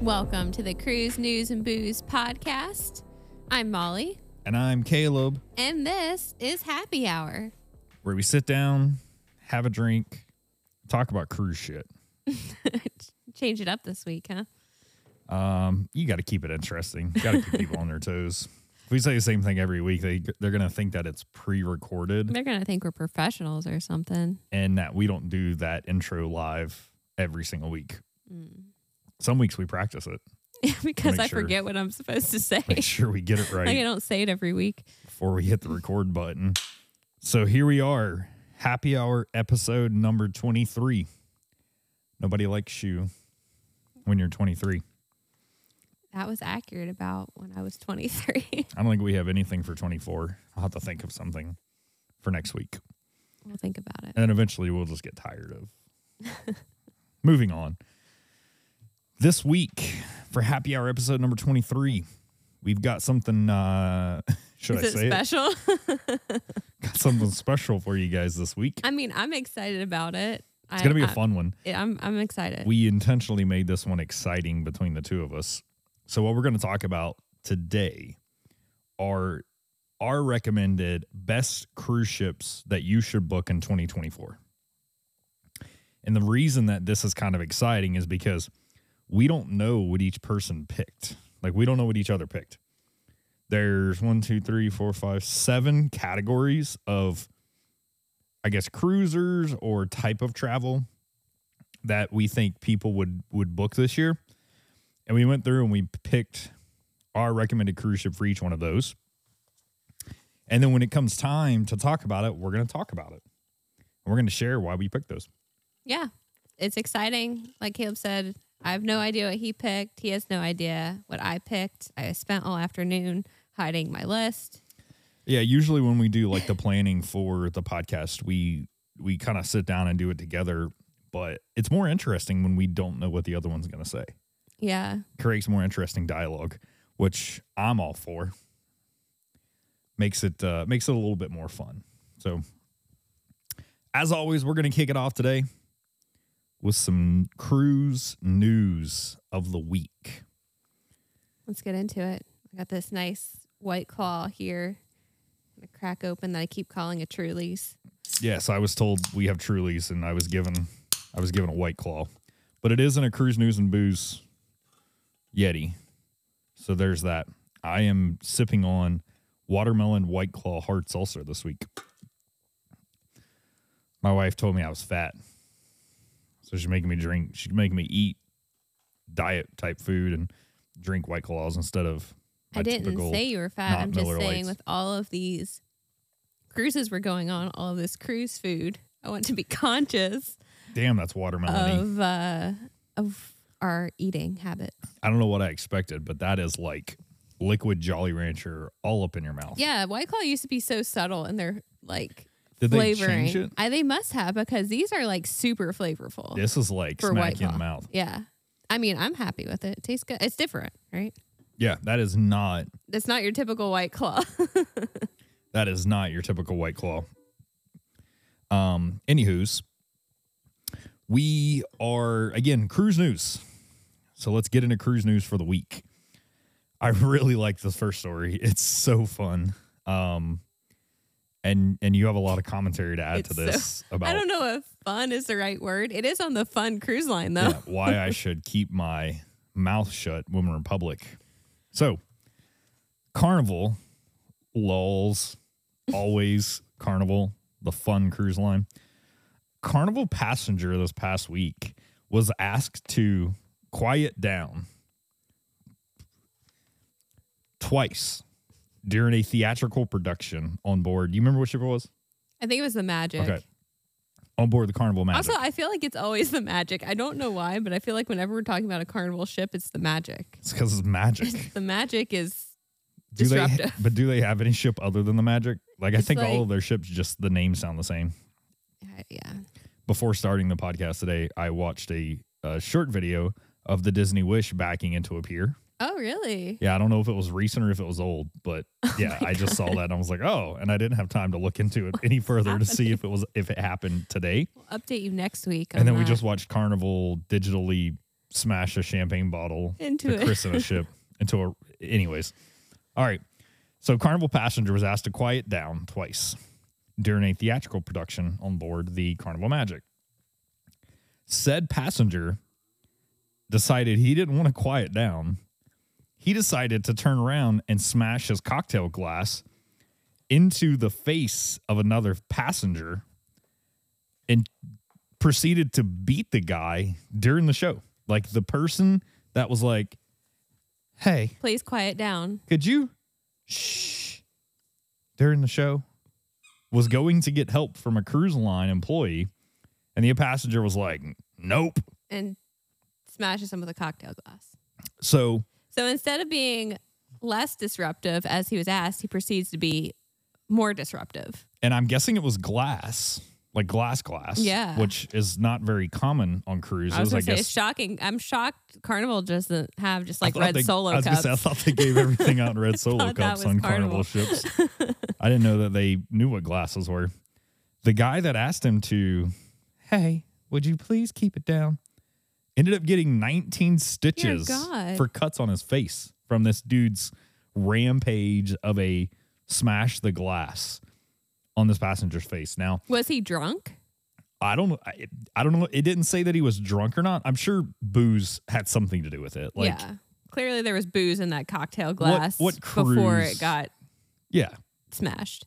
Welcome to the Cruise News and Booze podcast. I'm Molly, And I'm Caleb, and this is Happy Hour. where we sit down, have a drink, talk about cruise shit. Change it up this week, huh? Um, you got to keep it interesting. Got to keep people on their toes. If we say the same thing every week, they they're gonna think that it's pre-recorded They're going to think we're professionals or something. and that we don't do that intro live every single week. Mm. Some weeks we practice it. because I sure. forget what I'm supposed to say. Make sure we get it Like I don't say it every week. before we hit the record button. So here we are, happy hour episode number 23. Nobody likes you when you're 23. That was accurate about when I was 23. I don't think we have anything for 24. I'll have to think of something for next week. we'll think about it. And then eventually we'll just get tired of. Moving on. This week for happy hour episode number 23, we've got something uh should Is I it say special? it? Got something special for you guys this week. I mean, I'm excited about it. It's going to be a fun one. I'm I'm excited. We intentionally made this one exciting between the two of us. So what we're going to talk about today are our recommended best cruise ships that you should book in 2024. And the reason that this is kind of exciting is because we don't know what each person picked. Like we don't know what each other picked. There's one, two, three, four, five, seven categories of I guess cruisers or type of travel that we think people would would book this year. And we went through and we picked our recommended cruise ship for each one of those. And then when it comes time to talk about it, we're going to talk about it. And we're going to share why we picked those. yeah, it's exciting. Like Caleb said, I have no idea what he picked. He has no idea what I picked. I spent all afternoon hiding my list. Yeah, usually when we do like the planning for the podcast, we we kind of sit down and do it together, but it's more interesting when we don't know what the other one's going to say. Yeah, creates more interesting dialogue, which I'm all for. Makes it uh, makes it a little bit more fun. So, as always, we're going to kick it off today with some cruise news of the week. let's get into it. I got this nice white claw here. Gonna crack open that I keep calling a Truly's. Yes, I was told we have Trulies, and I was given I was given a White Claw, but it isn't a cruise news and booze Yeti. So there's that. I am sipping on watermelon White Claw hard seltzer this week. My wife told me I was fat, so she's making me drink. She's making me eat diet type food and drink White Claws instead of. I didn't say you were fat. I'm just Miller saying Lights. with all of these cruises were going on, all of this cruise food, I want to be conscious Damn, that's watermelon. of uh of our eating habits. I don't know what I expected, but that is like liquid Jolly Rancher all up in your mouth. Yeah, White Claw used to be so subtle in their like Did they flavoring. change it? I, they must have because these are like super flavorful. This is like For White you in the mouth. Yeah. I mean, I'm happy with it. It tastes good. It's different, right? Yeah, that is not It's not your typical White Claw. that is not your typical White Claw. Um, anywho's, we are again cruise news. So let's get into cruise news for the week. I really like this first story. It's so fun. Um, and and you have a lot of commentary to add It's to so- this about I don't know if fun is the right word. It is on the fun cruise line though. yeah, why I should keep my mouth shut when we're in public. So, Carnival, lulls, always Carnival, the fun cruise line. Carnival passenger this past week was asked to quiet down twice during a theatrical production on board. Do you remember what ship it was? I think it was the magic. Okay. On board the Carnival Magic. Also, I feel like it's always the magic. I don't know why, but I feel like whenever we're talking about a carnival ship, it's the magic. it's because it's magic. the magic is Do they? disruptive. But do they have any ship other than the Magic? Like I It's think all like- of their ships, just the names sound the same. Yeah. Before starting the podcast today, I watched a, a short video of the Disney Wish backing into a pier. Oh, really? Yeah, I don't know if it was recent or if it was old, but oh yeah, my I just saw that and I was like, oh, and I didn't have time to look into it any further to see if it was if it happened today. We'll update you next week. And then we just watched Carnival digitally smash a champagne bottle Into to it. christen a ship into a. Anyways, all right. So Carnival passenger was asked to quiet down twice during a theatrical production on board the Carnival Magic. Said passenger decided he didn't want to quiet down. He decided to turn around and smash his cocktail glass into the face of another passenger and proceeded to beat the guy during the show. Like the person that was like, "Hey, Please quiet down. could you shh during the show?" was going to get help from a cruise line employee, and the passenger was like, "Nope." And smashes him with a cocktail glass. So So instead of being less disruptive as he was asked, he proceeds to be more disruptive. and I'm guessing it was glass, like glass glass. Yeah. Which is not very common on cruises. I was I, say guess it's shocking. I'm shocked Carnival doesn't have just like red they- solo I was cups. say, I thought they gave everything out in red solo cups on Carnival. carnival ships. I didn't know that they knew what glasses were. The guy that asked him to, hey, would you please keep it down? Ended up getting 19 stitches God. for cuts on his face from this dude's rampage of a smash the glass on this passenger's face. Now, Was he drunk? I don't know. I, I don't know. It didn't say that he was drunk or not. I'm sure booze had something to do with it. Like, yeah. Clearly there was booze in that cocktail glass what before cruise- it got yeah. smashed.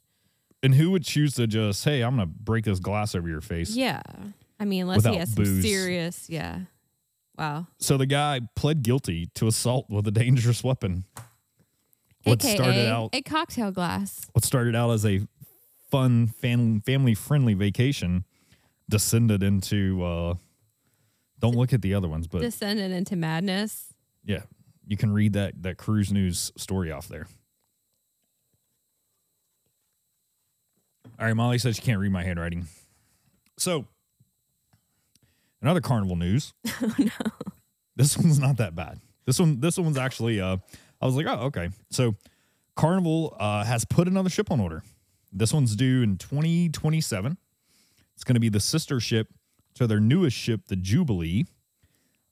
And who would choose to just, hey, I'm going to break this glass over your face? Yeah. I mean, unless Without he has some booze. serious, yeah. Wow. So the guy pled guilty to assault with a dangerous weapon. What AKA started out a cocktail glass. what started out as a fun fam- family friendly vacation descended into uh don't look at the other ones, but Descended into madness. yeah, you can read that that cruise news story off there. All right, Molly says she can't read my handwriting. So, another carnival news. Oh no. This one's not that bad. This one, this one's actually. Uh, I was like, oh, okay. So, Carnival uh, has put another ship on order. This one's due in 2027. It's going to be the sister ship to their newest ship, the Jubilee.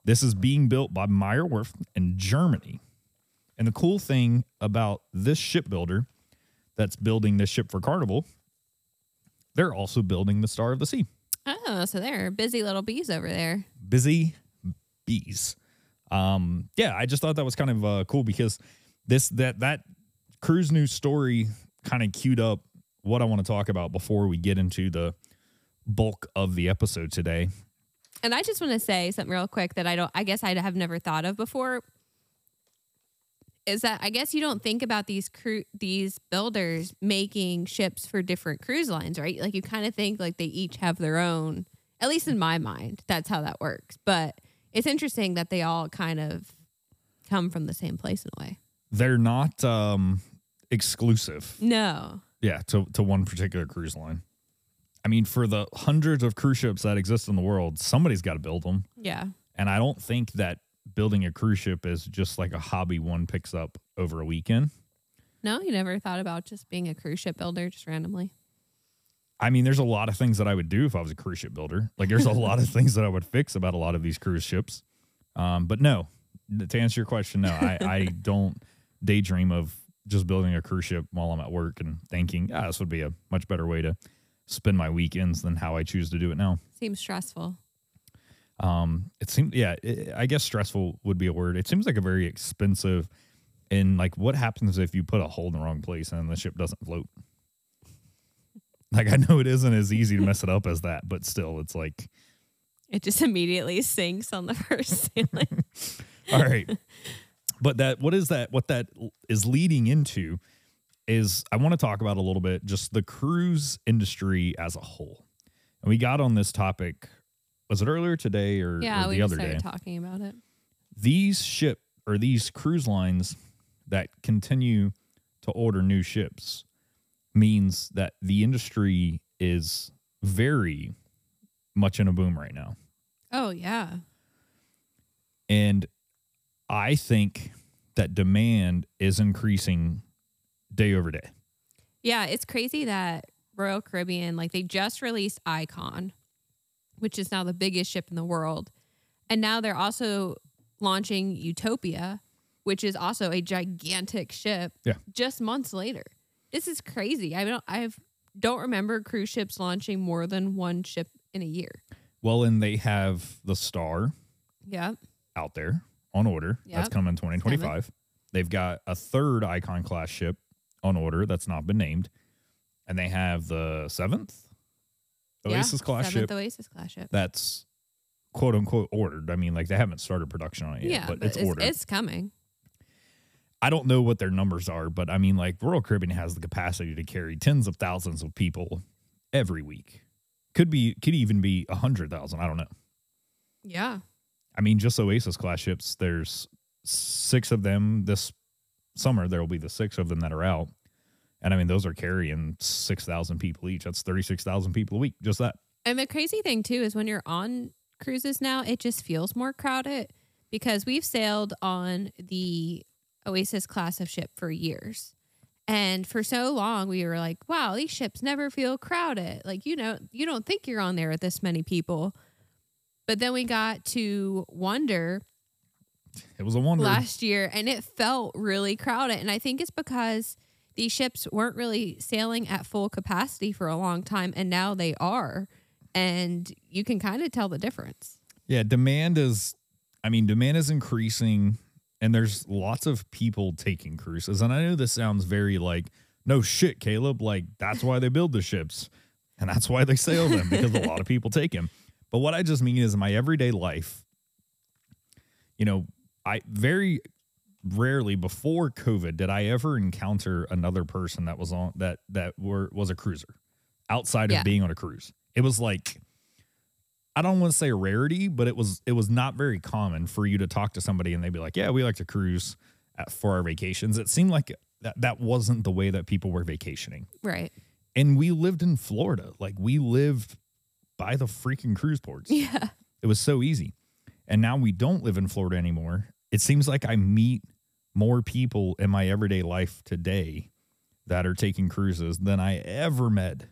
This is being built by Meyer Werft in Germany. And the cool thing about this shipbuilder that's building this ship for Carnival, they're also building the Star of the Sea. Oh, so they're busy little bees over there. busy bees. Um, yeah, I just thought that was kind of uh, cool because this that that cruise news story kind of queued up what I want to talk about before we get into the bulk of the episode today. And I just want to say something real quick that I don't, I guess I have never thought of before. Is that I guess you don't think about these cru- these builders making ships for different cruise lines, right? Like you kind of think like they each have their own. At least in my mind, that's how that works. But it's interesting that they all kind of come from the same place in a way. They're not um, exclusive, No, yeah, to to one particular cruise line. I mean, for the hundreds of cruise ships that exist in the world, somebody's got to build them. yeah, And I don't think that building a cruise ship is just like a hobby one picks up over a weekend. no. You never thought about just being a cruise ship builder just randomly. I mean, there's a lot of things that I would do if I was a cruise ship builder. Like, there's a lot of things that I would fix about a lot of these cruise ships. Um, but no, to answer your question, no, I, I don't daydream of just building a cruise ship while I'm at work and thinking, ah, this would be a much better way to spend my weekends than how I choose to do it now. Seems stressful. Um, it seems, yeah, it, I guess stressful would be a word. It seems like a very expensive. And like, what happens if you put a hole in the wrong place and the ship doesn't float? Like, I know it isn't as easy to mess it up as that, but still, it's like, It just immediately sinks on the first sailing. all right. But that, what is that? What that is leading into is I want to talk about a little bit just the cruise industry as a whole. And we got on this topic, was it earlier today or, yeah, or we the other day? started talking about it. these ship or these cruise lines that continue to order new ships means that the industry is very much in a boom right now. Oh yeah. And I think that demand is increasing day over day. Yeah, it's crazy that Royal Caribbean, like they just released Icon, which is now the biggest ship in the world. And now they're also launching Utopia, which is also a gigantic ship. Yeah. Just months later. This is crazy. I don't I've don't remember cruise ships launching more than one ship in a year. Well, and they have the Star Yeah. out there on order. That's Yep. coming 2025. They've got a third Icon class ship on order that's not been named. And they have the seventh Oasis yeah. class Seventh ship Oasis class ship. that's quote unquote ordered. I mean, like they haven't started production on it yet, yeah, but, it's, ordered. It's coming. I don't know what their numbers are, but I mean, like Royal Caribbean has the capacity to carry tens of thousands of people every week. Could be, could even be a hundred thousand. I don't know. Yeah. I mean, just Oasis class ships. There's six of them this summer. There will be the six of them that are out, and I mean, those are carrying six thousand people each. That's thirty six thousand people a week. Just that. And the crazy thing too is when you're on cruises now, it just feels more crowded because we've sailed on the Oasis class of ship for years. And for so long we were like, wow, these ships never feel crowded. Like, you know, you don't think you're on there with this many people. But then we got to Wonder It was a wonder. last year and it felt really crowded. And I think it's because these ships weren't really sailing at full capacity for a long time and now they are. And you can kind of tell the difference. Yeah, demand is I mean, demand is increasing and there's lots of people taking cruises. And I know this sounds very like, no shit, Caleb, like that's why they build the ships and that's why they sail them because a lot of people take them. But what I just mean is in my everyday life, you know, I very rarely before COVID did I ever encounter another person that was on that that were was a cruiser outside of Yeah. being on a cruise. It was like I don't want to say a rarity, but it was it was not very common for you to talk to somebody and they'd be like, "Yeah, we like to cruise at, for our vacations." It seemed like that that wasn't the way that people were vacationing. Right. And we lived in Florida, like we lived by the freaking cruise ports. Yeah. It was so easy. And now we don't live in Florida anymore. It seems like I meet more people in my everyday life today that are taking cruises than I ever met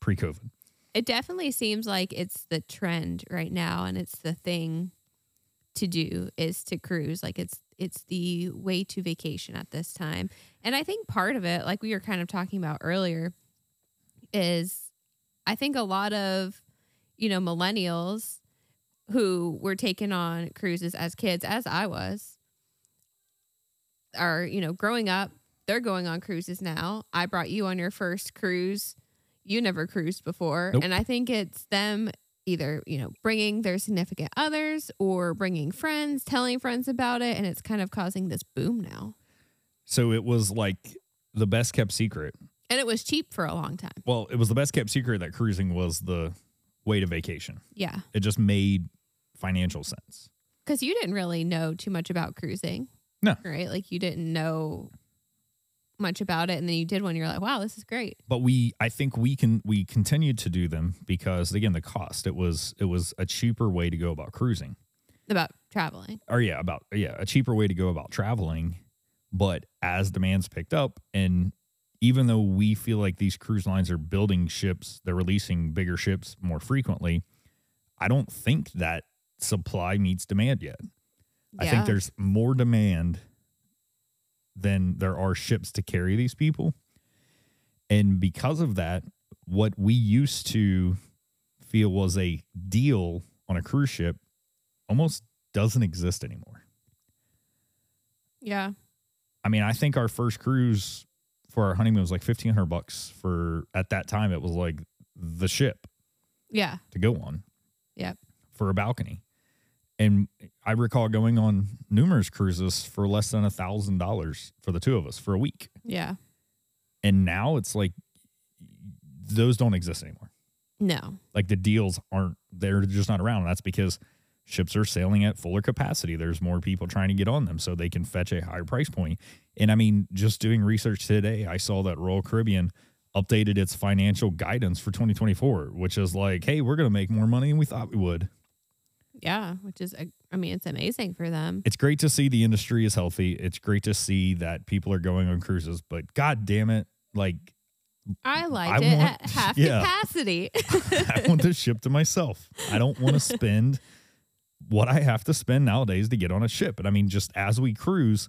pre-COVID. It definitely seems like it's the trend right now and it's the thing to do is to cruise. Like it's it's the way to vacation at this time. And I think part of it, like we were kind of talking about earlier, is I think a lot of, you know, millennials who were taken on cruises as kids, as I was, are, you know, growing up, they're going on cruises now. I brought you on your first cruise. You never cruised before. Nope. And I think it's them either, you know, bringing their significant others or bringing friends, telling friends about it. And it's kind of causing this boom now. So it was like the best kept secret. And it was cheap for a long time. Well, it was the best kept secret that cruising was the way to vacation. Yeah. It just made financial sense. Because you didn't really know too much about cruising. No. Right? Like you didn't know much about it. And then you did one, you're like, wow, this is great. But we I think we can we continued to do them because again the cost it was it was a cheaper way to go about cruising. About traveling. or yeah, about yeah, a cheaper way to go about traveling. But as demands picked up, and even though we feel like these cruise lines are building ships, they're releasing bigger ships more frequently. I don't think that supply meets demand yet. I think there's more demand than there are ships to carry these people. And because of that, what we used to feel was a deal on a cruise ship almost doesn't exist anymore. Yeah. I mean, I think our first cruise for our honeymoon was like fifteen hundred bucks for at that time it was like the ship Yeah. to go on. Yep. For a balcony. And I recall going on numerous cruises for less than a thousand dollars for the two of us for a week. Yeah. And now it's like those don't exist anymore. No. Like the deals aren't they're just not around. And that's because ships are sailing at fuller capacity. There's more people trying to get on them so they can fetch a higher price point. And I mean, just doing research today, I saw that Royal Caribbean updated its financial guidance for 2024, which is like, hey, we're going to make more money than we thought we would. Yeah. Which is, I mean, it's amazing for them. It's great to see the industry is healthy. It's great to see that people are going on cruises, but god damn it, like I liked I it want- at half yeah. capacity. I want this ship to myself. I don't want to spend what I have to spend nowadays to get on a ship. And I mean, just as we cruise,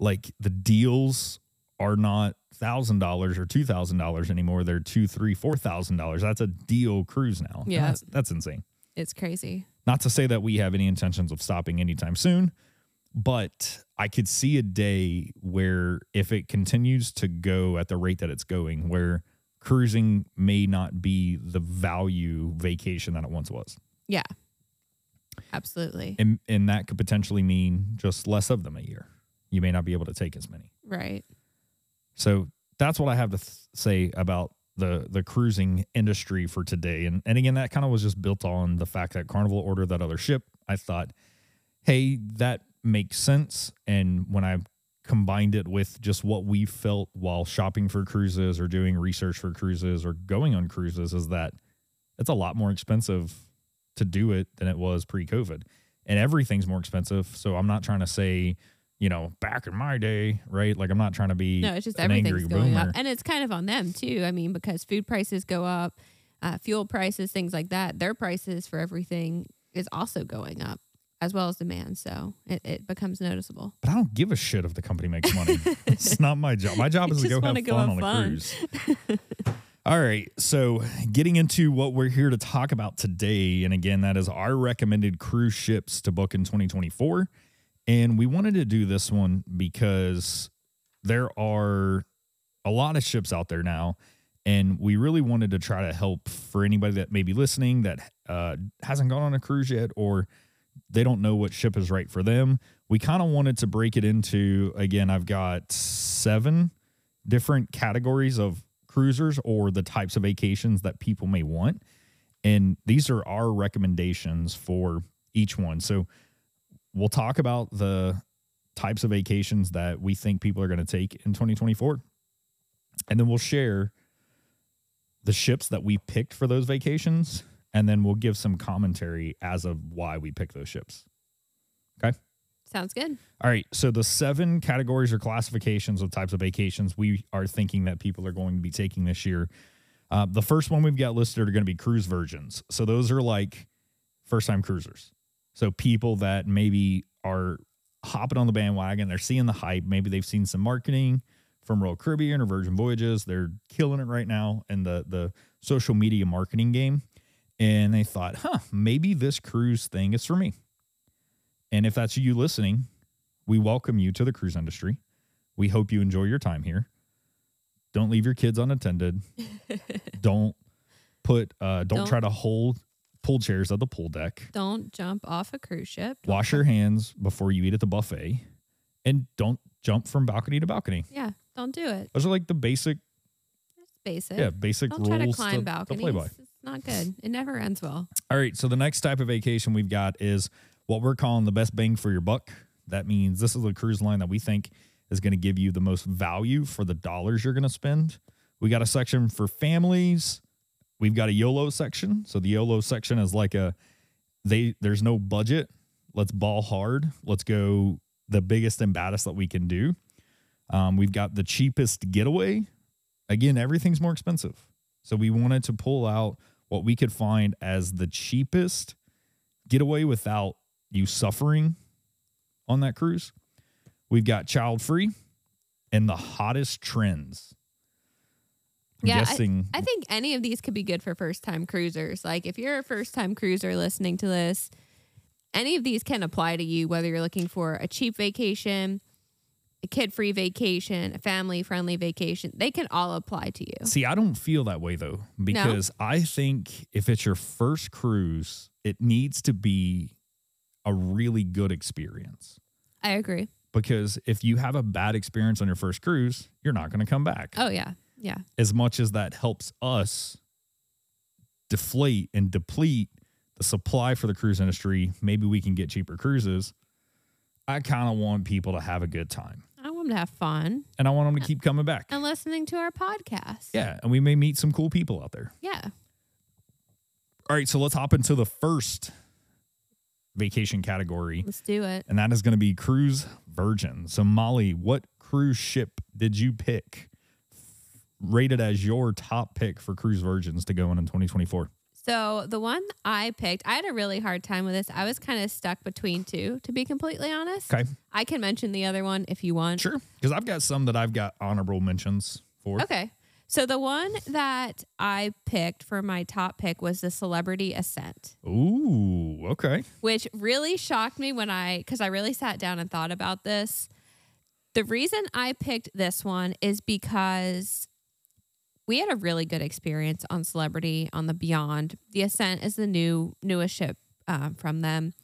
like the deals are not thousand dollars or two thousand dollars anymore. They're two, three, four thousand dollars. That's a deal cruise now. Yeah. That's, that's insane. It's crazy. Not to say that we have any intentions of stopping anytime soon, but I could see a day where if it continues to go at the rate that it's going, where cruising may not be the value vacation that it once was. Yeah. Absolutely. And and that could potentially mean just less of them a year. You may not be able to take as many. Right. So that's what I have to th- say about the the cruising industry for today. And and again, that kind of was just built on the fact that Carnival ordered that other ship. I thought, hey, that makes sense. And when I combined it with just what we felt while shopping for cruises or doing research for cruises or going on cruises, is that it's a lot more expensive to do it than it was pre-COVID, and everything's more expensive. So I'm not trying to say. You know, back in my day, right? Like I'm not trying to be No, it's just an everything's angry going boomer. up. And it's kind of on them too. I mean, because food prices go up, uh, fuel prices, things like that, their prices for everything is also going up as well as demand. So it, it becomes noticeable. But I don't give a shit if the company makes money. it's not my job. My job is to go have wanna fun on a cruise. All right. So, getting into what we're here to talk about today. And again, that is our recommended cruise ships to book in 2024. And we wanted to do this one because there are a lot of ships out there now. And we really wanted to try to help for anybody that may be listening that uh, hasn't gone on a cruise yet or they don't know what ship is right for them. We kind of wanted to break it into again, I've got seven different categories of cruisers or the types of vacations that people may want. And these are our recommendations for each one. So we'll talk about the types of vacations that we think people are going to take in 2024. And then we'll share the ships that we picked for those vacations. And then we'll give some commentary as of why we picked those ships. Okay. Sounds good. All right. So the seven categories or classifications of types of vacations we are thinking that people are going to be taking this year. Uh, the first one we've got listed are going to be cruise virgins. So those are like first time cruisers. So people that maybe are hopping on the bandwagon, they're seeing the hype. Maybe they've seen some marketing from Royal Caribbean or Virgin Voyages. They're killing it right now in the the social media marketing game. And they thought, huh, maybe this cruise thing is for me. And if that's you listening, we welcome you to the cruise industry. We hope you enjoy your time here. Don't leave your kids unattended. don't put uh don't, Don't- try to hold pull chairs at the pool deck. Don't jump off a cruise ship. Don't Wash your hands before you eat at the buffet. And don't jump from balcony to balcony. Yeah. Don't do it. Those are like the basic It's basic. yeah, basic Don't rules try to to, climb to balconies. by. It's not good. It never ends well. All right. So the next type of vacation we've got is what we're calling the best bang for your buck. That means this is a cruise line that we think is going to give you the most value for the dollars you're going to spend. We got a section for families. We've got a YOLO section. So the YOLO section is like a they there's no budget. Let's ball hard. Let's go the biggest and baddest that we can do. Um, we've got the cheapest getaway. Again, everything's more expensive. So we wanted to pull out what we could find as the cheapest getaway without you suffering on that cruise. We've got child free and the hottest trends. I'm Yeah, guessing I think any of these could be good for first time cruisers. Like if you're a first time cruiser listening to this, any of these can apply to you, whether you're looking for a cheap vacation, a kid free vacation, a family friendly vacation. They can all apply to you. See, I don't feel that way though, because I think if it's your first cruise, it needs to be a really good experience. I agree. Because if you have a bad experience on your first cruise, you're not going to come back. Oh, yeah. Yeah. As much as that helps us deflate and deplete the supply for the cruise industry, maybe we can get cheaper cruises. I kind of want people to have a good time I want them to have fun and I want them to uh, keep coming back. and listening to our podcast. Yeah. And we may meet some cool people out there. Yeah. All right, so let's hop into the first vacation category, Let's do it. and that is going to be cruise virgin. So, Molly, what cruise ship did you pick, rated as your top pick for cruise virgins to go in in 2024? So the one I picked, I had a really hard time with this. I was kind of stuck between two, to be completely honest. Okay. I can mention the other one if you want. Sure. Because I've got some that I've got honorable mentions for. Okay. So the one that I picked for my top pick was the Celebrity Ascent, Ooh, okay. which really shocked me when I, because I really sat down and thought about this. The reason I picked this one is because we had a really good experience on Celebrity on the Beyond. The Ascent is the new newest ship um, from them.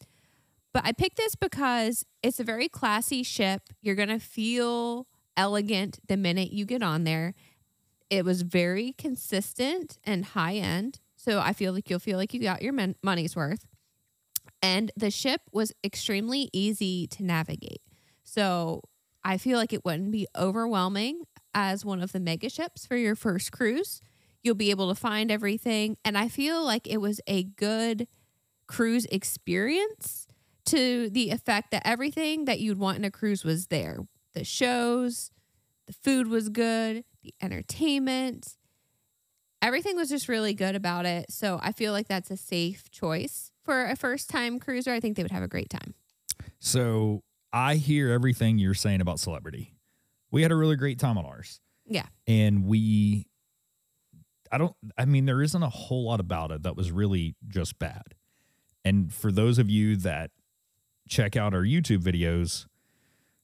But I picked this because it's a very classy ship. You're going to feel elegant the minute you get on there. It was very consistent and high end. So I feel like you'll feel like you got your mon- money's worth. And the ship was extremely easy to navigate. So I feel like it wouldn't be overwhelming as one of the mega ships for your first cruise. You'll be able to find everything. And I feel like it was a good cruise experience to the effect that everything that you'd want in a cruise was there. The shows, the food was good, the entertainment, everything was just really good about it. So I feel like that's a safe choice for a first time cruiser. I think they would have a great time. So I hear everything you're saying about celebrity. We had a really great time on ours. Yeah. And we, I don't, I mean, there isn't a whole lot about it that was really just bad. And for those of you that check out our YouTube videos,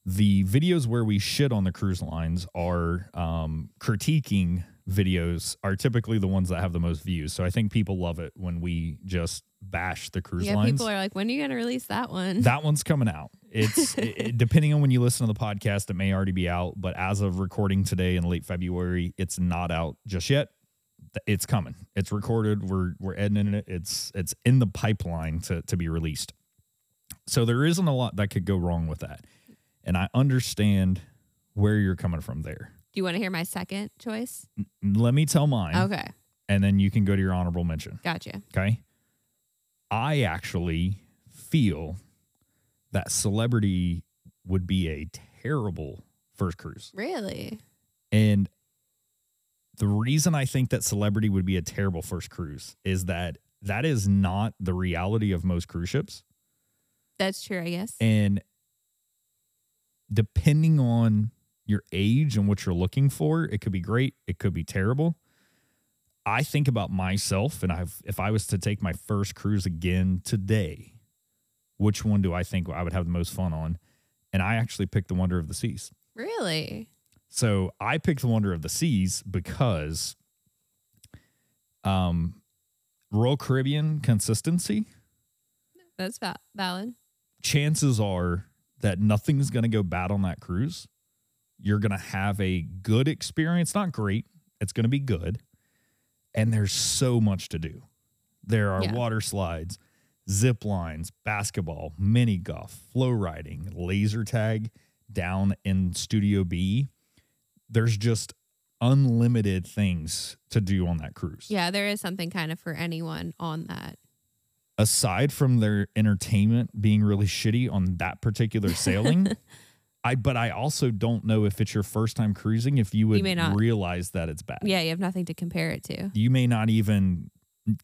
the videos where we shit on the cruise lines are um, critiquing videos are typically the ones that have the most views. So I think people love it when we just bash the cruise yeah, lines. people are like, when are you going to release that one? That one's coming out. It's it, depending on when you listen to the podcast, it may already be out. But as of recording today in late February, it's not out just yet. It's coming. It's recorded. We're we're editing it. It's it's in the pipeline to to be released. So there isn't a lot that could go wrong with that, and I understand where you're coming from there. Do you want to hear my second choice? Let me tell mine, Okay. and then you can go to your honorable mention. Gotcha. Okay. I actually feel that celebrity would be a terrible first cruise. Really? And the reason I think that celebrity would be a terrible first cruise is that that is not the reality of most cruise ships. That's true, I guess. And depending on your age and what you're looking for, it could be great, it could be terrible. I think about myself and I've if I was to take my first cruise again today, which one do I think I would have the most fun on? And I actually picked the Wonder of the Seas. Really? So I picked the Wonder of the Seas because um Royal Caribbean consistency, That's valid. chances are that nothing's going to go bad on that cruise. You're going to have a good experience, not great. It's going to be good. And there's so much to do. There are Yeah. water slides, zip lines, basketball, mini golf, flow riding, laser tag down in Studio B. There's just unlimited things to do on that cruise. Yeah, there is something kind of for anyone on that. aside from their entertainment being really shitty on that particular sailing, I but I also don't know if it's your first time cruising if you would may not. realize that it's bad. Yeah, you have nothing to compare it to. You may not even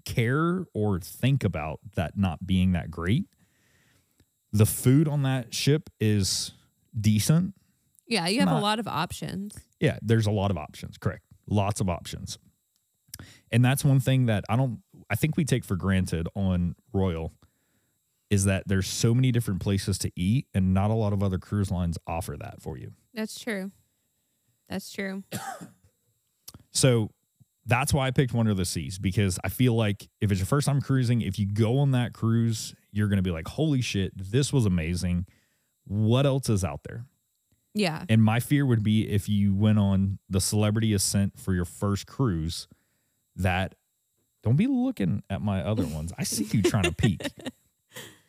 care or think about that not being that great. The food on that ship is decent. Yeah, you have not- a lot of options. Yeah, there's a lot of options, correct. Lots of options. And that's one thing that I don't I think we take for granted on Royal is that there's so many different places to eat and not a lot of other cruise lines offer that for you. That's true. That's true. So that's why I picked Wonder of the Seas because I feel like if it's your first time cruising, if you go on that cruise, you're going to be like, holy shit, this was amazing. What else is out there? Yeah. And my fear would be if you went on the celebrity ascent for your first cruise, that don't be looking at my other ones. I see you trying to peek.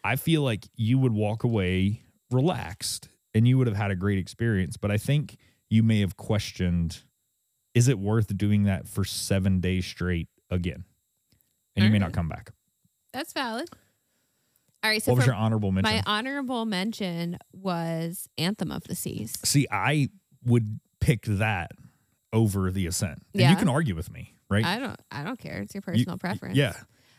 I feel like you would walk away relaxed and you would have had a great experience. But I think you may have questioned is it worth doing that for seven days straight again? And you may not mm. come back. That's valid. All right. So what was your honorable mention? my honorable mention was Anthem of the Seas. See, I would pick that over the ascent. And Yeah. you can argue with me, right? I don't I don't care. It's your You- personal preference. Yeah.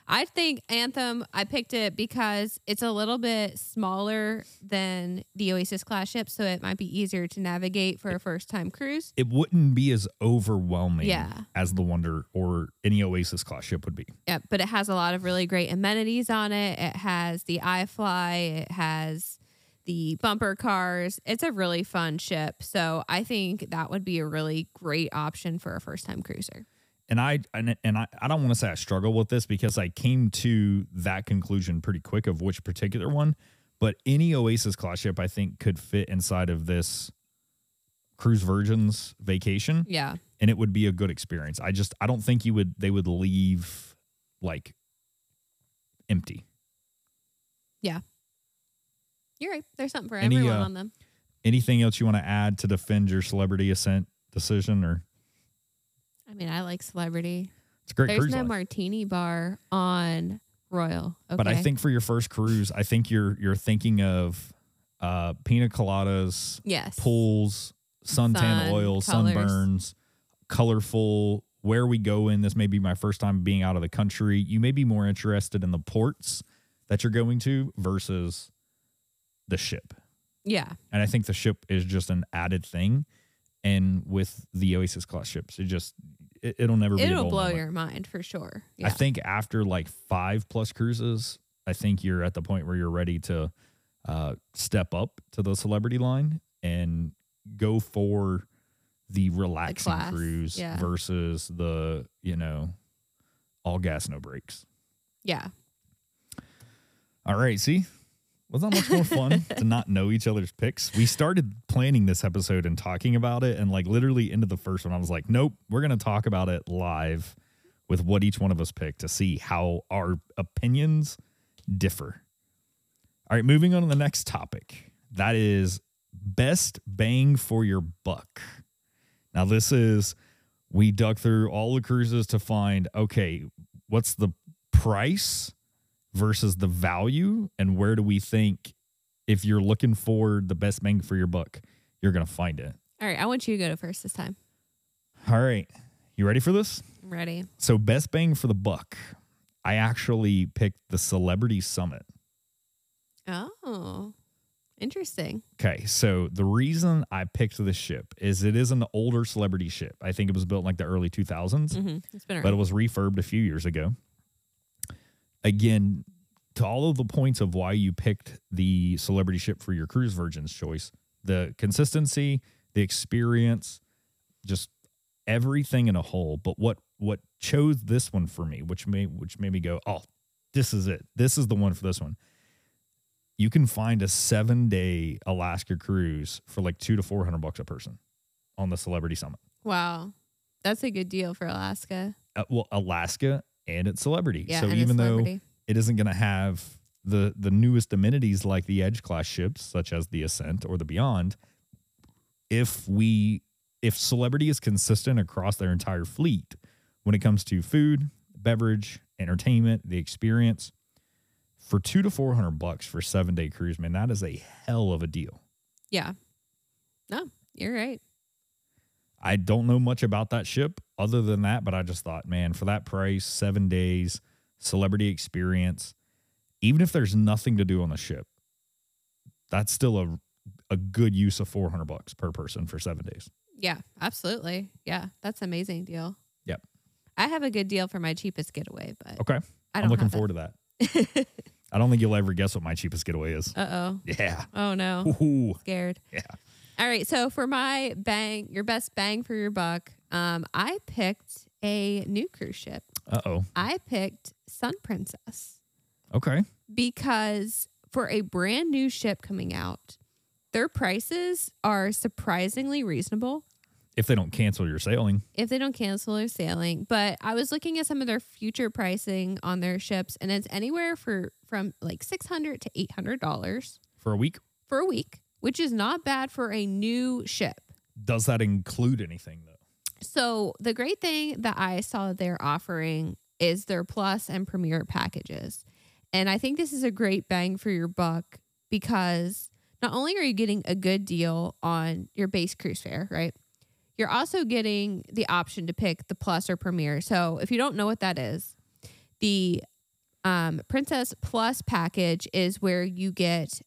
I think Anthem, I picked it because it's a little bit smaller than the Oasis class ship, so it might be easier to navigate for a first time cruise. It wouldn't be as overwhelming Yeah. as the Wonder or any Oasis class ship would be. Yeah, but it has a lot of really great amenities on it. It has the iFly, it has the bumper cars. It's a really fun ship. So I think that would be a really great option for a first time cruiser. And I and, and I, I don't want to say I struggle with this because I came to that conclusion pretty quick of which particular one, but any Oasis class ship I think could fit inside of this Cruise Virgins vacation Yeah. and it would be a good experience. I just I don't think you would they would leave like empty. Yeah. You're right. There's something for Any, everyone uh, on them. Anything else you want to add to defend your celebrity ascent decision or I mean, I like celebrity. it's a great There's cruise no line. martini bar on Royal. Okay. But I think for your first cruise, I think you're you're thinking of uh pina coladas, yes. pools, suntan Sun, oil, colors. sunburns, colorful. Where we go in, this may be my first time being out of the country. You may be more interested in the ports that you're going to versus the ship. Yeah. And I think the ship is just an added thing. And with the Oasis class ships, it just it, it'll never be. It'll blow moment. your mind for sure. I think after like five plus cruises, I think you're at the point where you're ready to uh, step up to the celebrity line and go for the relaxing class, cruise yeah. versus the you know all gas no brakes. yeah. All right, see. Wasn't that much more fun to not know each other's picks? We started planning this episode and talking about it, and like literally into the first one, I was like, nope, we're going to talk about it live with what each one of us picked to see how our opinions differ. All right, moving on to the next topic. That is best bang for your buck. Now, this is, we dug through all the cruises to find, okay, what's the price versus the value and where do we think if you're looking for the best bang for your buck you're going to find it All right. I want you to go to first this time. all right you ready for this I'm ready. so best bang for the buck i actually picked the celebrity summit Oh, interesting. okay so the reason i picked this ship is it is an older celebrity ship i think it was built in like the early 2000s hmm It's been but it was refurbed a few years ago. Again, to all of the points of why you picked the celebrity ship for your cruise virgin's choice, the consistency, the experience, just everything in a whole. But what what chose this one for me, which made which made me go, oh, this is it. This is the one for this one. You can find a seven day Alaska cruise for like two to four hundred bucks a person on the Celebrity Summit. wow. That's a good deal for Alaska. uh, well Alaska and it's celebrity. Yeah. so even though it isn't going to have the the newest amenities like the Edge class ships, such as the Ascent or the Beyond, if we if celebrity is consistent across their entire fleet when it comes to food, beverage, entertainment, the experience, for two to four hundred bucks for seven day cruise, man, that is a hell of a deal. Yeah. No, you're right. I don't know much about that ship other than that, but I just thought, man, for that price, seven days, celebrity experience, even if there's nothing to do on the ship, that's still a a good use of four hundred bucks per person for seven days. Yeah, absolutely. Yeah, that's an amazing deal. Yep. I have a good deal for my cheapest getaway, but Okay, I I'm looking forward to that. I don't think you'll ever guess what my cheapest getaway is. Uh oh. Yeah. Oh no. Ooh. Scared. Yeah. All right. So for my bang, your best bang for your buck, um, I picked a new cruise ship. Uh oh. I picked Sun Princess Okay. because for a brand new ship coming out, their prices are surprisingly reasonable. If they don't cancel your sailing if they don't cancel their sailing. But I was looking at some of their future pricing on their ships, and it's anywhere for from like six hundred to eight hundred dollars for a week, for a week, which is not bad for a new ship. does that include anything though? So the great thing that I saw they're offering is their plus and premier packages. And I think this is a great bang for your buck because not only are you getting a good deal on your base cruise fare, right? You're also getting the option to pick the plus or premier. So if you don't know what that is, the Um, Princess Plus package is where you get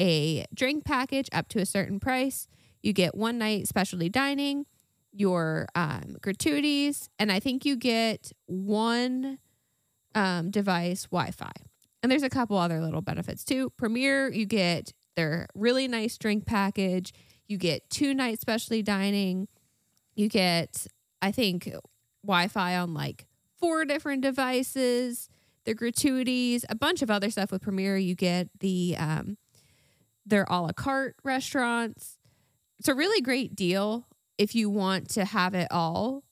a drink package up to a certain price. You get one night specialty dining, your um, gratuities, and I think you get one um, device Wi Fi. And there's a couple other little benefits too. Premier, you get their really nice drink package. You get two night specialty dining. You get, I think, Wi Fi on like four different devices, the gratuities, a bunch of other stuff with Premier. You get the um, their a la carte restaurants. It's a really great deal if you want to have it all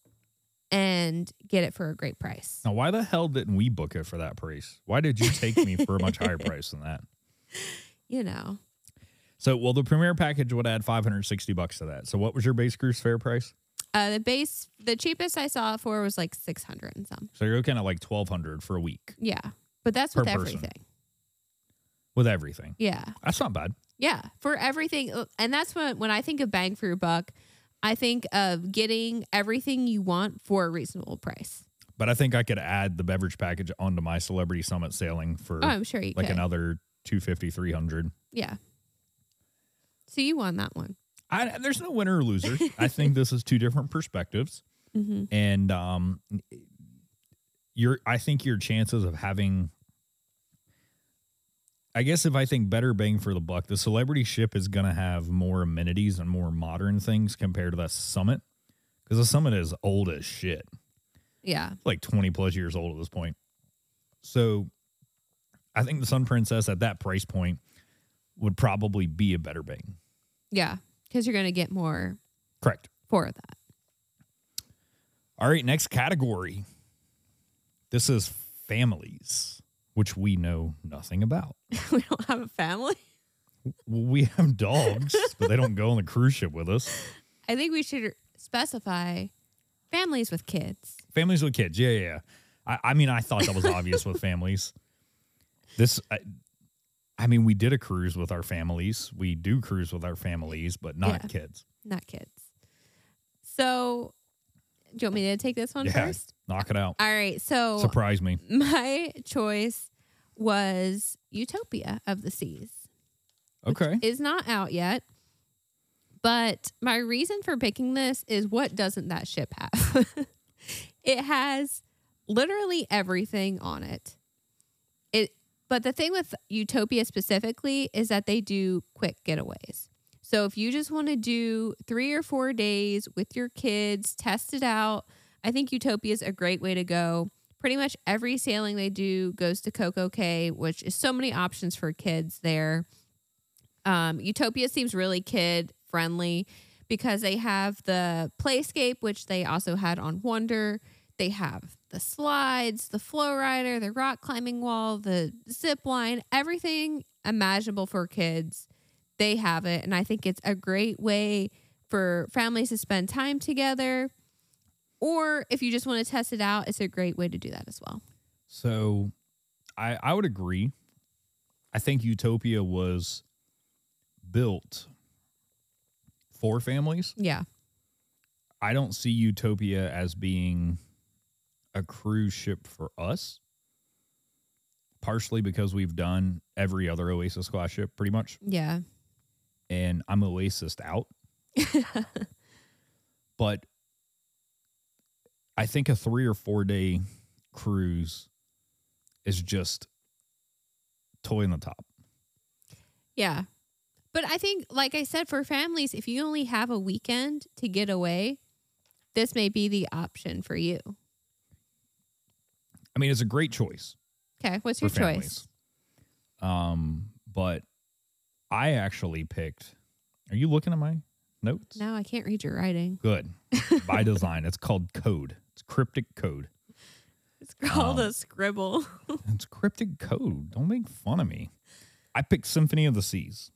and get it for a great price. Now, why the hell didn't we book it for that price? Why did you take me for a much higher price than that? You know, So, well, the premier package would add 560 bucks to that. So, what was your base cruise fare price? uh, the base, the cheapest I saw it for was like 600 and some. So, you're looking at like 1200 for a week Yeah. But that's with person. With everything. Yeah. That's not bad. Yeah, for everything. uh, And that's when when I think of bang for your buck, I think of getting everything you want for a reasonable price. But I think I could add the beverage package onto my celebrity summit sailing for Oh, I'm sure you like could. another 250, 300. Yeah. So you won that one. I, there's no winner or loser. I think this is two different perspectives. Mm-hmm. and um your i think your chances of having i guess if i think better bang for the buck the celebrity ship is going to have more amenities and more modern things compared to the summit because the summit is old as shit Yeah. like 20 plus years old at this point so i think the sun princess at that price point would probably be a better bang Yeah. Because you're going to get more correct for that. all right next category this is families which we know nothing about we don't have a family. Well, we have dogs, but they don't go on the cruise ship with us. I think we should specify families with kids. Families with kids, yeah, yeah. yeah. I, I mean, I thought that was obvious with families. This, I, I mean, we did a cruise with our families. We do cruise with our families, but not Yeah. kids. not kids. So, do you want me to take this one Yeah. first? Knock it out. All right. So, Surprise me. my choice was Utopia of the Seas. Okay. Is not out yet. But my reason for picking this is what doesn't that ship have? it has literally everything on it. It but the thing with Utopia specifically is that they do quick getaways. So if you just want to do 3 or 4 days with your kids, test it out, I think Utopia is a great way to go. Pretty much every sailing they do goes to Coco Cay, which is so many options for kids there. Um, Utopia seems really kid friendly because they have the playscape, which they also had on Wonder. They have the slides, the flow rider, the rock climbing wall, the zip line, everything imaginable for kids. They have it. And I think it's a great way for families to spend time together. Or if you just want to test it out, it's a great way to do that as well. So, I I would agree. I think Utopia was built for families. Yeah. I don't see Utopia as being a cruise ship for us. Partially because we've done every other Oasis class ship pretty much, Yeah. and I'm Oasis out. But I think a three or four day cruise is just toy in the top. Yeah. But I think, like I said, for families, if you only have a weekend to get away, this may be the option for you. I mean, it's a great choice. Okay. What's your choice? Um, but I actually picked. Are you looking at my notes? No, I can't read your writing. Good. By design. It's called code. It's cryptic code. It's called Um, a scribble. It's cryptic code. Don't make fun of me. I picked Symphony of the Seas.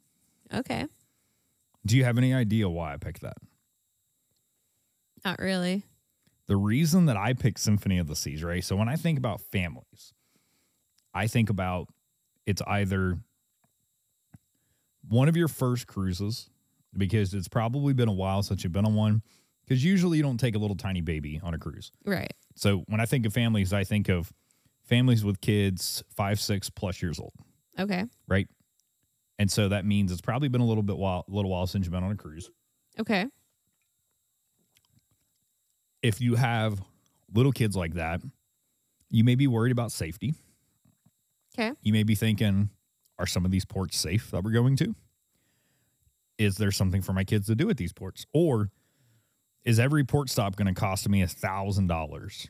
Okay. Do you have any idea why I picked that? Not really. The reason that I picked Symphony of the Seas, right? So when I think about families, I think about it's either one of your first cruises because it's probably been a while since you've been on one. Because usually you don't take a little tiny baby on a cruise. Right. So when I think of families, I think of families with kids five, six plus years old, Okay. right? And so that means it's probably been a little bit while, little while since you've been on a cruise. Okay. If you have little kids like that, you may be worried about safety. Okay. You may be thinking, are some of these ports safe that we're going to? Is there something for my kids to do at these ports? Or is every port stop going to cost me a thousand dollars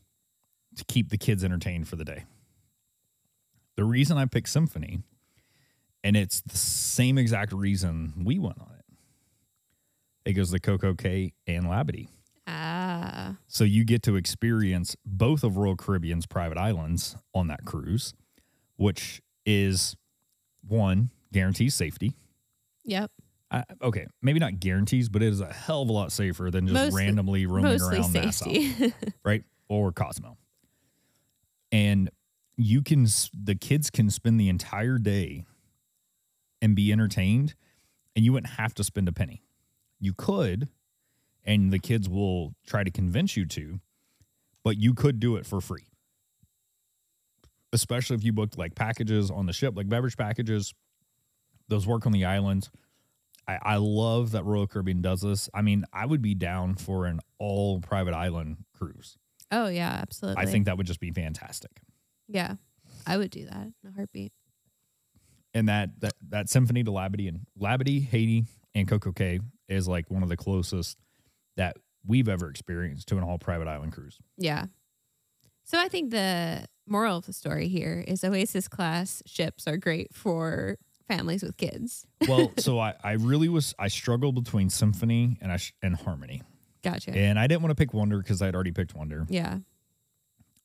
to keep the kids entertained for the day? The reason I picked Symphony, and it's the same exact reason we went on it. It goes to Coco Cay and Labadee. Ah. So you get to experience both of Royal Caribbean's private islands on that cruise, which is one guarantees safety. Yep. I, okay, maybe not guarantees, but it is a hell of a lot safer than just Mostly- randomly roaming around Nassau, safety. right? Or Cozumel. And you can, the kids can spend the entire day and be entertained, and you wouldn't have to spend a penny. You could, and the kids will try to convince you to, but you could do it for free. Especially if you booked like packages on the ship, like beverage packages, those work on the islands. I, I love that Royal Caribbean does this. I mean, I would be down for an all private island cruise. oh yeah, absolutely. I think that would just be fantastic. Yeah. I would do that in a heartbeat. And that that that symphony to Labadee and Labadee, Haiti, and Coco Cay is like one of the closest that we've ever experienced to an all private island cruise. Yeah. So I think the moral of the story here is Oasis class ships are great for families with kids. Well, so I, I really was I struggled between symphony and I sh- and harmony, Gotcha. and I didn't want to pick Wonder because I'd already picked Wonder. yeah.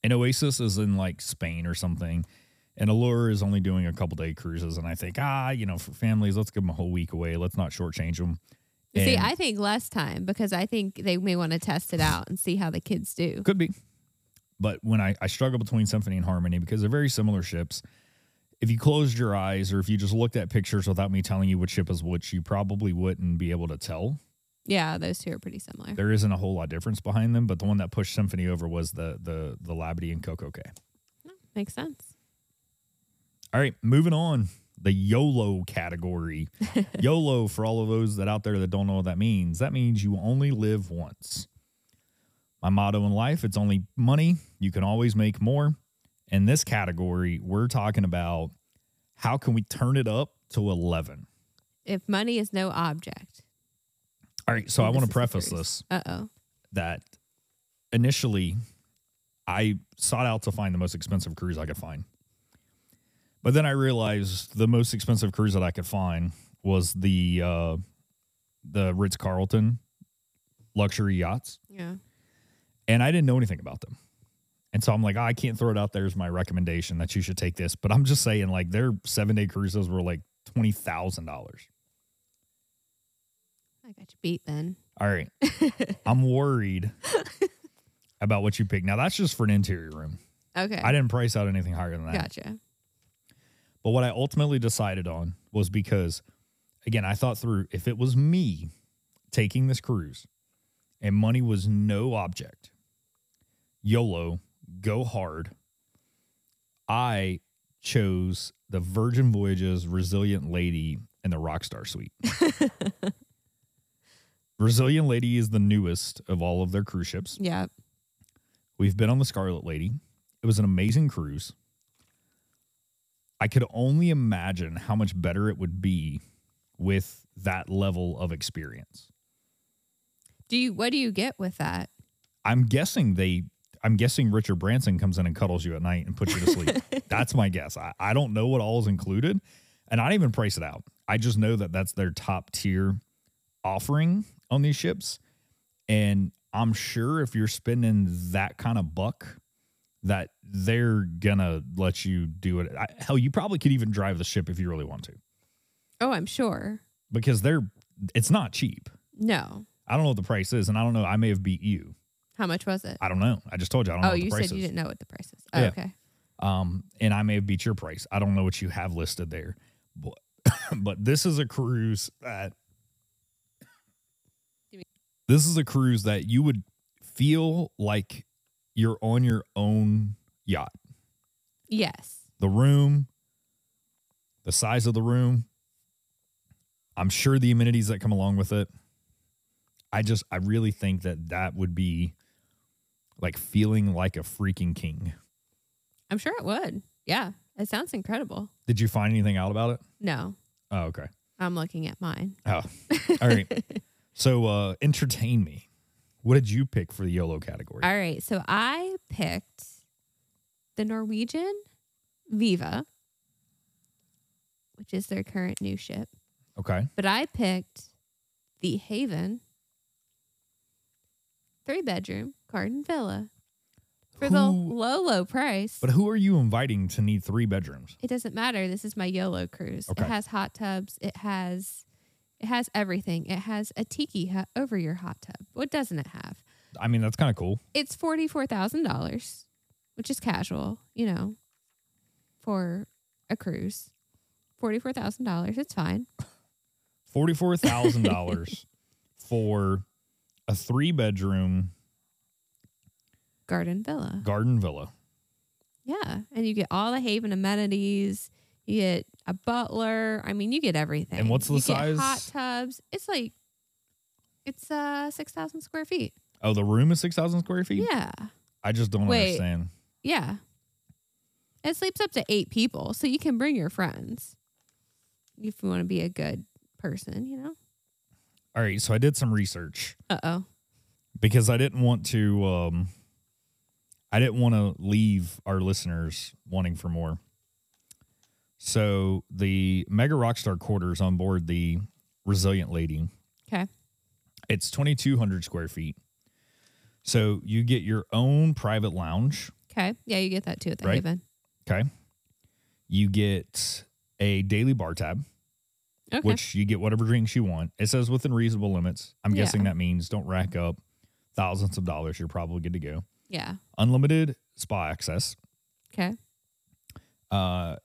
And Oasis is in like Spain or something, and Allure is only doing a couple day cruises. And I think ah, you know, for families, let's give them a whole week away. Let's not shortchange them. See, I think less time because I think they may want to test it out and see how the kids do. Could be. But when I, I struggle between Symphony and Harmony because they're very similar ships. If you closed your eyes or if you just looked at pictures without me telling you which ship is which, you probably wouldn't be able to tell. Yeah, those two are pretty similar. There isn't a whole lot of difference behind them, but the one that pushed Symphony over was the the the Labadee and Coco Cay. Makes sense. All right, moving on. The YOLO category. YOLO, for all of those that out there that don't know what that means, that means you only live once. My motto in life, it's only money. You can always make more. In this category, we're talking about how can we turn it up to 11. If money is no object. All right, so I want to preface this Uh oh. that initially I sought out to find the most expensive cruise I could find. But then I realized the most expensive cruise that I could find was the uh the Ritz Carlton luxury yachts. Yeah. And I didn't know anything about them. And so I'm like, "Oh, I can't throw it out there as my recommendation that you should take this. But I'm just saying, like, their seven day cruises were like twenty thousand dollars. I got you beat then. All right. I'm worried about what you pick. Now that's just for an interior room. Okay. I didn't price out anything higher than that. Gotcha. But what I ultimately decided on was because, again, I thought through if it was me taking this cruise and money was no object, YOLO, go hard, I chose the Virgin Voyages Resilient Lady and the Rockstar Suite. Resilient Lady is the newest of all of their cruise ships. Yeah. We've been on the Scarlet Lady. It was an amazing cruise. I could only imagine how much better it would be with that level of experience. Do you what do you get with that? I'm guessing they I'm guessing Richard Branson comes in and cuddles you at night and puts you to sleep. that's my guess. I, I don't know what all is included and I don't even price it out. I just know that that's their top tier offering on these ships. And I'm sure if you're spending that kind of buck, that they're gonna let you do it. I, hell, you probably could even drive the ship if you really want to, Oh, I'm sure. because they're it's not cheap. No. I don't know what the price is, and I don't know. I may have beat you. How much was it? I don't know. I just told you I don't know. Oh, the you said you didn't know what the price is. Oh, Yeah. okay. Um, and I may have beat your price. I don't know what you have listed there, but but this is a cruise that this is a cruise that you would feel like you're on your own yacht. Yes. The room, the size of the room, I'm sure the amenities that come along with it. I just, I really think that that would be like feeling like a freaking king. I'm sure it would. Yeah. It sounds incredible. Did you find anything out about it? No, Oh, okay. I'm looking at mine. Oh, all right. so, uh, entertain me. What did you pick for the YOLO category? All right. So I picked the Norwegian Viva, which is their current new ship. okay. But I picked the Haven three bedroom garden villa for the low, low price. But who are you inviting to need three bedrooms? it doesn't matter. This is my YOLO cruise. Okay. It has hot tubs. It has it has everything. It has a tiki hut over your hot tub. What doesn't it have? I mean, that's kind of cool. It's forty four thousand dollars, which is casual, you know, for a cruise. Forty four thousand dollars. It's fine. Forty-four thousand dollars for a three-bedroom Garden villa. garden villa. Yeah. And you get all the Haven amenities. You get a butler. I mean, you get everything. And what's the you size? Get hot tubs. It's like it's uh six thousand square feet. Oh, the room is six thousand square feet. Yeah. I just don't Wait. understand. Yeah. It sleeps up to eight people, so you can bring your friends if you want to be a good person, you know? All right, so I did some research Uh oh. because I didn't want to. Um, I didn't want to leave our listeners wanting for more. So the Mega Rockstar quarters on board the Resilient Lady Okay. It's 2,200 square feet. So you get your own private lounge. Okay. Yeah, you get that too at the Right. Haven. Okay. You get a daily bar tab, Okay. which you get whatever drinks you want. It says within reasonable limits. I'm Yeah. guessing that means don't rack up thousands of dollars. You're probably good to go. yeah. Unlimited spa access. Okay. Uh,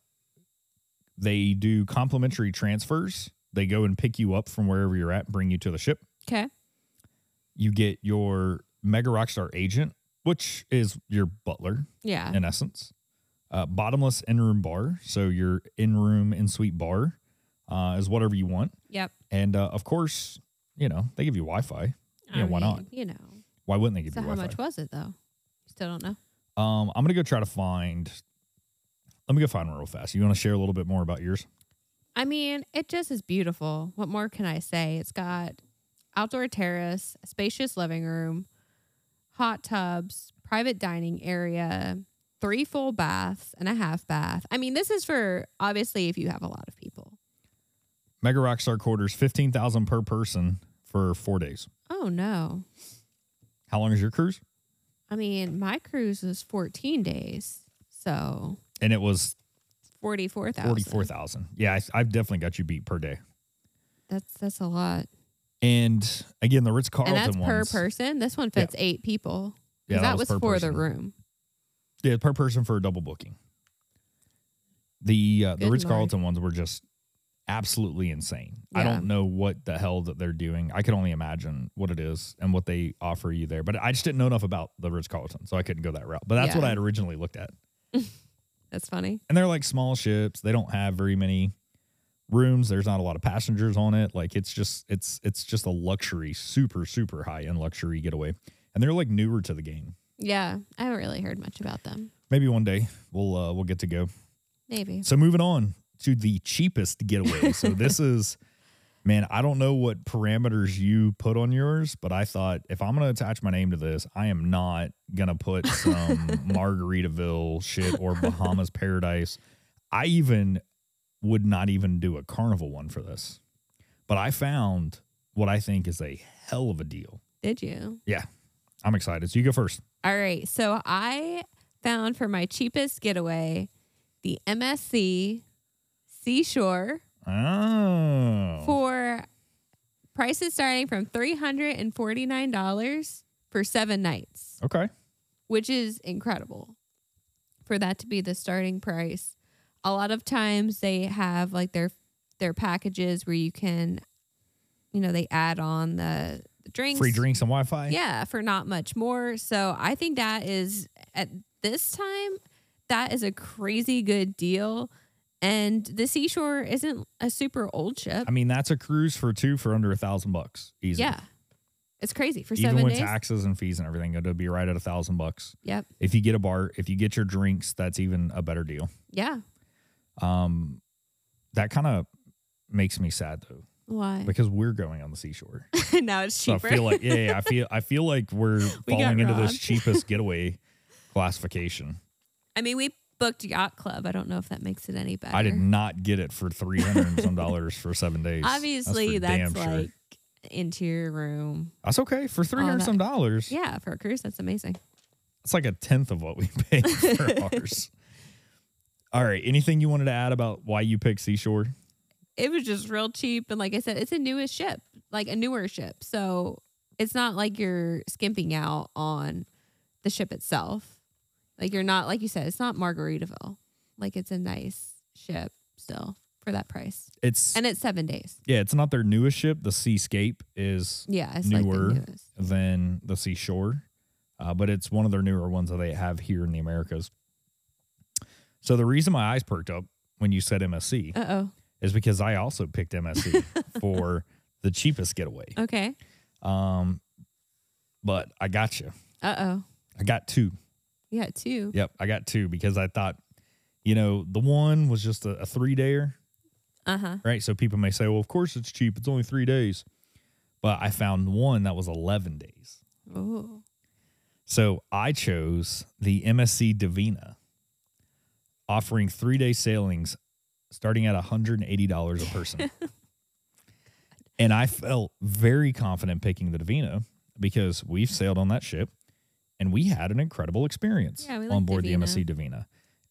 they do complimentary transfers. They go and pick you up from wherever you're at, and bring you to the ship. Okay. You get your Mega Rockstar agent, which is your butler Yeah. in essence. Uh, bottomless in room bar. So your in room in suite bar uh, is whatever you want. Yep. And uh, of course, you know, they give you Wi Fi. Yeah, why not? You know. Why wouldn't they give So you how Wi much was it though? Still don't know. Um, I'm going to go try to find. Let me go find one real fast. You want to share a little bit more about yours? I mean, it just is beautiful. What more can I say? It's got outdoor terrace, spacious living room, hot tubs, private dining area, three full baths, and a half bath. I mean, this is for obviously if you have a lot of people. Mega Rockstar quarters, 15000 per person for four days. Oh no. How long is your cruise? I mean, my cruise was 14 days. So And it was 44,000. 44000 Yeah, I, I've definitely got you beat per day. That's that's a lot. And again, the Ritz Carlton and that's per ones. person. This one fits 8 people. Yeah, that, was was, for person. the room. Yeah, per person for a double booking. The uh, the Ritz. Carlton ones were just absolutely insane. I don't know what the hell that they're doing. I can only imagine what it is and what they offer you there. But I just didn't know enough about the Ritz Carlton, so I couldn't go that route. But that's what I had originally looked at. That's funny. And they're like small ships. They don't have very many rooms. There's not a lot of passengers on it. Like it's just it's it's just a luxury, super super high end luxury getaway. And they're like newer to the game. Yeah, I haven't really heard much about them. Maybe one day we'll uh, we'll get to go. Maybe. So moving on to the cheapest getaway. So this is, man, I don't know what parameters you put on yours, but I thought if I'm going to attach my name to this, I am not going to put some Margaritaville shit or Bahamas Paradise. I even would not even do a carnival one for this. But I found what I think is a hell of a deal. Did you? Yeah. I'm excited. So you go first. All right. So I found for my cheapest getaway the MSC Seashore Oh. for prices starting from $349 for seven nights, okay. which is incredible for that to be the starting price. A lot of times they have like their their packages where you can, you know, they add on the, the drinks. Free drinks and Wi Fi. Yeah, for not much more. So I think that is at this time, that is a crazy good deal. And the Seashore isn't a super old ship. I mean, that's a cruise for two for under a thousand bucks. Easy. yeah. It's crazy for Even seven with days. taxes and fees and everything, it'll be right at a thousand bucks. Yep. If you get a bar, if you get your drinks, that's even a better deal. Yeah. Um, that kind of makes me sad though, Why? because we're going on the seashore. now it's So cheaper. I feel like, yeah, yeah, I feel, I feel like we're We falling into this cheapest getaway classification. I mean, we booked Yacht Club. I don't know if that makes it any better. I did not get it for three hundred and some dollars for seven days. Obviously, for that's, damn sure. like interior room. that's okay for three hundred some dollars. Yeah, for a cruise, that's amazing. It's like a tenth of what we paid for ours. All right. Anything you wanted to add about why you picked Seashore? It was just real cheap, and like I said, it's a newest ship, like a newer ship. So it's not like you're skimping out on the ship itself. Like you're not, like you said, it's not Margaritaville. Like it's a nice ship still for that price, It's and it's seven days. yeah, it's not their newest ship. The Seascape is Yeah, it's Newer. like the than the Seashore, uh, but it's one of their newer ones that they have here in the Americas. So the reason my eyes perked up when you said MSC Uh oh. is because I also picked MSC for the cheapest getaway. Okay. Um, but I got you. Uh oh. I got two. Got two. Yep, I got two because I thought, you know, the one was just a, a three dayer, Uh huh. right? So people may say, well, of course it's cheap. It's only three days. But I found one that was 11 days. Oh. So I chose the MSC Divina, offering three day sailings starting at $180 a person. and I felt very confident picking the Divina because we've sailed on that ship and we had an incredible experience Yeah, on board Divina. the MSC Divina.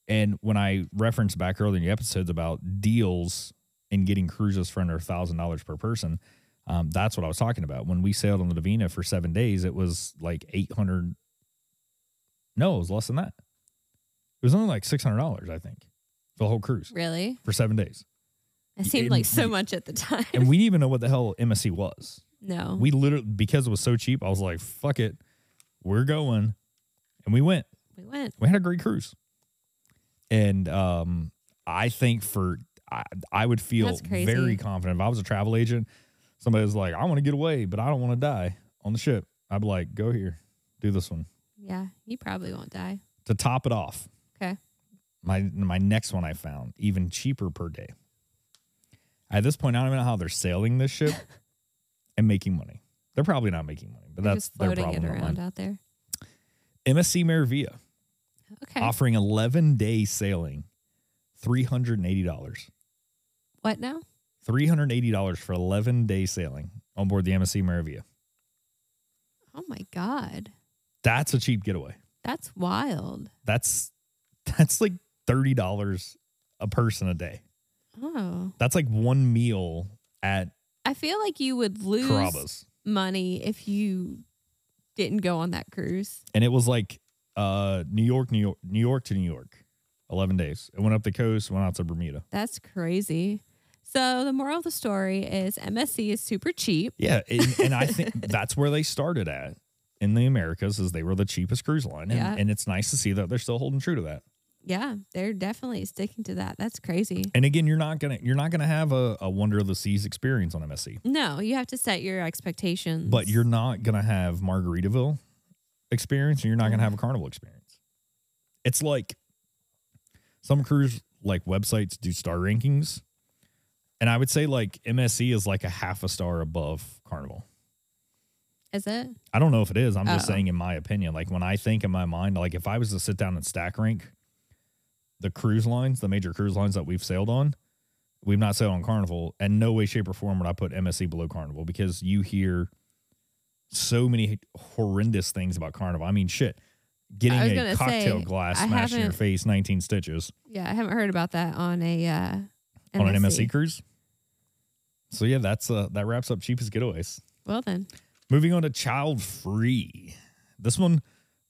And when I referenced back earlier in the episodes about deals and getting cruises for under $1,000 per person, um, that's what I was talking about. When we sailed on the Divina for seven days, it was like 800 No, it was less than that. It was only like $600, I think, for the whole cruise Really? for seven days. It seemed like so we- much at the time. And we didn't even know what the hell MSC was. no. We literally, because it was so cheap, I was like, fuck it. We're going. And we went. we went. We had a great cruise. And um, I think for, I, I would feel That's crazy. very confident. If I was a travel agent, somebody was like, I want to get away, but I don't want to die on the ship. I'd be like, go here, do this one. Yeah, you probably won't die. To top it off, Okay. my my next one I found even cheaper per day. At this point, I don't even know how they're sailing this ship and making money. They're probably not making money, but They're that's just their floating problem. it not around mine. out there. MSC Meraviglia Okay. offering 11 day sailing, $380. what now? $380 for 11 day sailing on board the MSC Meraviglia. Oh my god, That's a cheap getaway. that's wild. That's that's like $30 a person a day. Oh, That's like one meal at I feel like you would lose Carrabba's. Money if you didn't go on that cruise. and it was like uh New York, New York, New York to New York, eleven days. It went up the coast, went out to Bermuda. That's crazy. So the moral of the story is MSC is super cheap. Yeah, and, and I think that's where they started at in the Americas, is they were the cheapest cruise line, and, Yeah. and it's nice to see that they're still holding true to that. Yeah, they're definitely sticking to that. That's crazy. And again, you're not gonna you're not gonna have a, a wonder of the seas experience on MSC, No, you have to set your expectations. but you're not gonna have Margaritaville experience, and you're not gonna mm. have a Carnival experience. It's like some cruise like websites do star rankings, and I would say like MSC is like a half a star above Carnival. is it? I don't know if it is. I'm just Oh. saying in my opinion. Like when I think in my mind, like if I was to sit down and stack rank the cruise lines, the major cruise lines that we've sailed on, we've not sailed on Carnival, and no way, shape, or form would I put MSC below Carnival because you hear so many horrendous things about Carnival. I mean, shit. Getting a cocktail say, glass I smashed in your face, 19 stitches Yeah, I haven't heard about that on a uh, on an MSC cruise. So yeah, that's uh that wraps up cheapest getaways. Well then, Moving on to child free. This one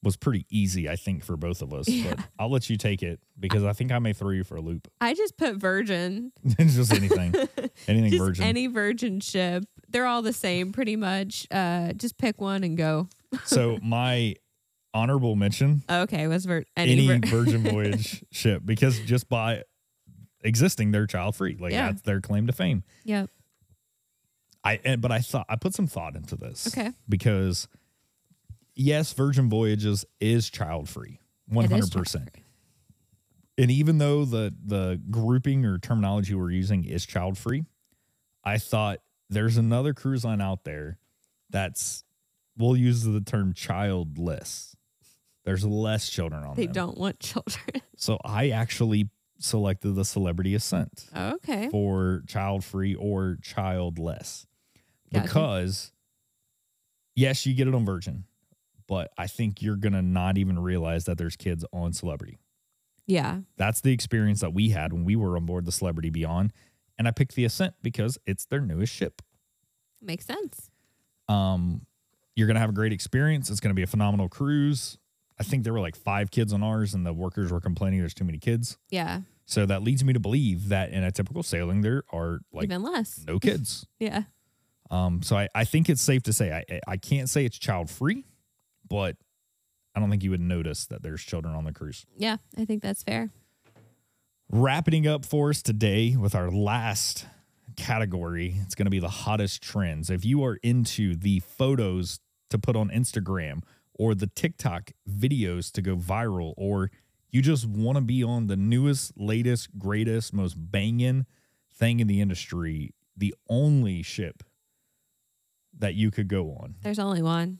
was pretty easy, I think, for both of us. But I'll let you take it because I think I may throw you for a loop. I just put Virgin. it's just anything, anything just virgin. any Virgin ship. They're all the same, pretty much. Uh, just pick one and go. so my honorable mention Okay, was ver- any, any ver- Virgin Voyage ship because just by existing, they're child free. Like Yeah. that's their claim to fame. Yep. I and, but I thought I put some thought into this. Okay. Because yes, Virgin Voyages is child free, one hundred percent. And even though the the grouping or terminology we're using is child free, I thought there's another cruise line out there that's we'll use the term childless. There's less children on They them. don't want children. So I actually selected the Celebrity Ascent okay. for child free or childless Gotcha. because yes, you get it on Virgin, but I think you're gonna not even realize that there's kids on Celebrity. Yeah. That's the experience that we had when we were on board the Celebrity Beyond, and I picked the Ascent because it's their newest ship. Makes sense. Um, you're gonna have a great experience. It's gonna be a phenomenal cruise. I think there were like five kids on ours, and the workers were complaining there's too many kids. Yeah. So that leads me to believe that in a typical sailing, there are like Even less. no kids. Yeah. Um, so I, I think it's safe to say I I can't say it's child free, but I don't think you would notice that there's children on the cruise. Yeah. I think that's fair. Wrapping up for us today with our last category, it's going to be the hottest trends. If you are into the photos to put on Instagram or the TikTok videos to go viral, or you just want to be on the newest, latest, greatest, most banging thing in the industry, the only ship that you could go on There's only one.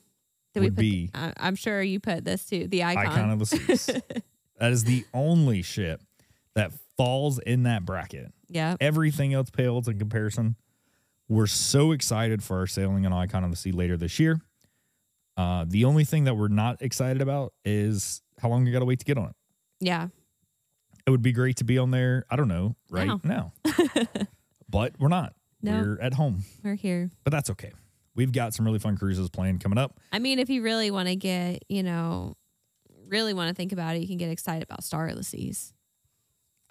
Did would put, be I'm sure you put this too. The icon. Icon of the Seas. that is the only ship that falls in that bracket. yeah. Everything else pales in comparison. We're so excited for our sailing on Icon of the Sea later this year. Uh, the only thing that we're not excited about is how long you got to wait to get on it. Yeah. It would be great to be on there. I don't know right Now. now, but we're not. No. We're at home, We're here. but that's okay. We've got some really fun cruises planned coming up. I mean, if you really want to get, you know, really want to think about it, you can get excited about Star Seas.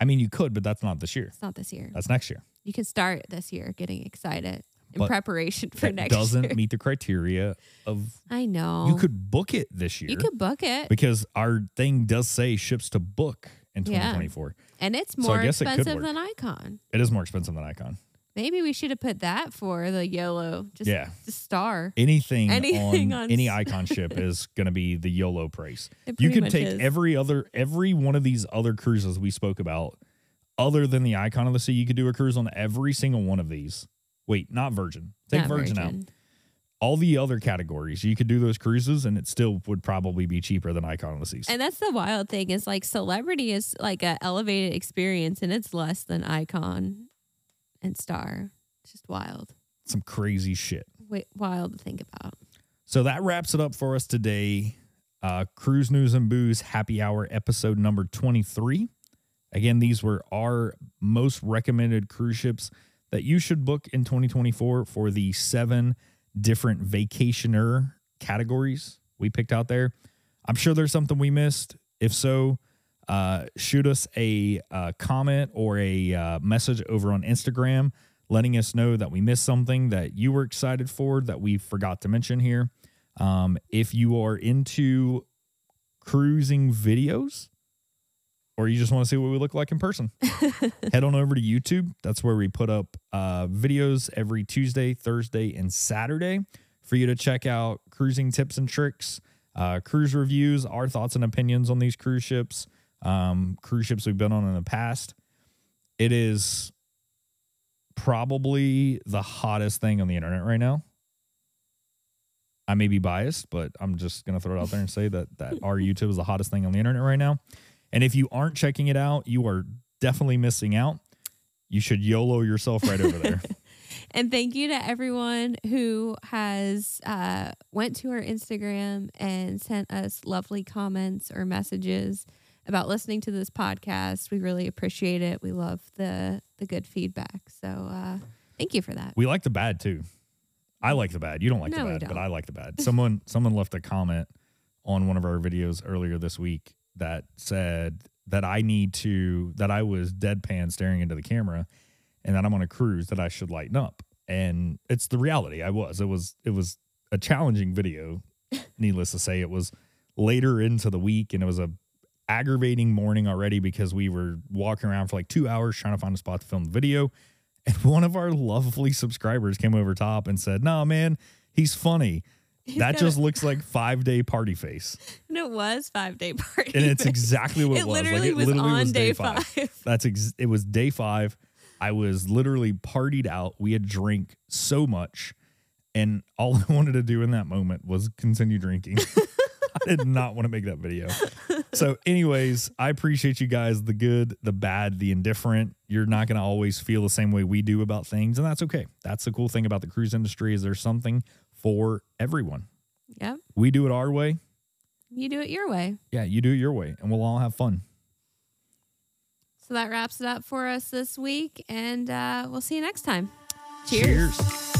I mean, you could, but that's not this year. It's not this year. That's next year. You can start this year getting excited in But preparation for next doesn't year. meet the criteria of I know. you could book it this year You could book it, because our thing does say ships to book in Yeah. 2024. and it's more it could expensive work. than Icon. It is more expensive than Icon. Maybe we should have put that for the YOLO. Just Yeah. the star. Anything, Anything on, on any icon ship is going to be the YOLO price. You could take is. every other every one of these other cruises we spoke about other than the icon of the sea. You could do a cruise on every single one of these. Wait, not Virgin. Take Not Virgin, out. All the other categories, you could do those cruises and it still would probably be cheaper than Icon of the Seas. And that's the wild thing is like celebrity is like a elevated experience and it's less than icon and star. It's just wild. Some crazy shit. Wait, wild to think about. So that wraps it up for us today. Uh, Cruise News and Booze Happy Hour episode number 23. Again, these were our most recommended cruise ships that you should book in 2024 for the seven different vacationer categories we picked out there. I'm sure there's something we missed. If so, uh, shoot us a uh, comment or a uh, message over on Instagram letting us know that we missed something that you were excited for that we forgot to mention here. Um, if you are into cruising videos or you just want to see what we look like in person, head on over to YouTube. That's where we put up uh, videos every Tuesday, Thursday, and Saturday for you to check out cruising tips and tricks, uh, cruise reviews, our thoughts and opinions on these cruise ships, um, cruise ships we've been on in the past. It is probably the hottest thing on the internet right now. I may be biased, but I'm just gonna throw it out there and say that that our YouTube is the hottest thing on the internet right now. And if you aren't checking it out, you are definitely missing out. You should YOLO yourself right over there. And thank you to everyone who has uh, went to our Instagram and sent us lovely comments or messages about listening to this podcast. We really appreciate it. We love the the good feedback. So uh, thank you for that. We like the bad too. I like the bad. You don't like No, the bad, but. I like the bad. Someone someone left a comment on one of our videos earlier this week that said that I need to that I was deadpan staring into the camera and that I'm on a cruise that I should lighten up. And it's the reality. I was. It was it was a challenging video. Needless to say, it was later into the week, and it was a aggravating morning already because we were walking around for like two hours trying to find a spot to film the video. And one of our lovely subscribers came over top and said, "No, man, he's funny." He's that just a- looks like five day party face, And it was five day party. and it's exactly what it, it was. literally like, it was literally on was day, day five. five. That's ex- it was day five. I was literally partied out. We had drank so much, and all I wanted to do in that moment was continue drinking. I did not want to make that video. So, anyways, I appreciate you guys. The good, the bad, the indifferent. You're not going to always feel the same way we do about things, and that's okay. That's the cool thing about the cruise industry is there's something for everyone. Yep. We do it our way. You do it your way. Yeah, you do it your way, and we'll all have fun. So that wraps it up for us this week. And uh, we'll see you next time. Cheers. Cheers.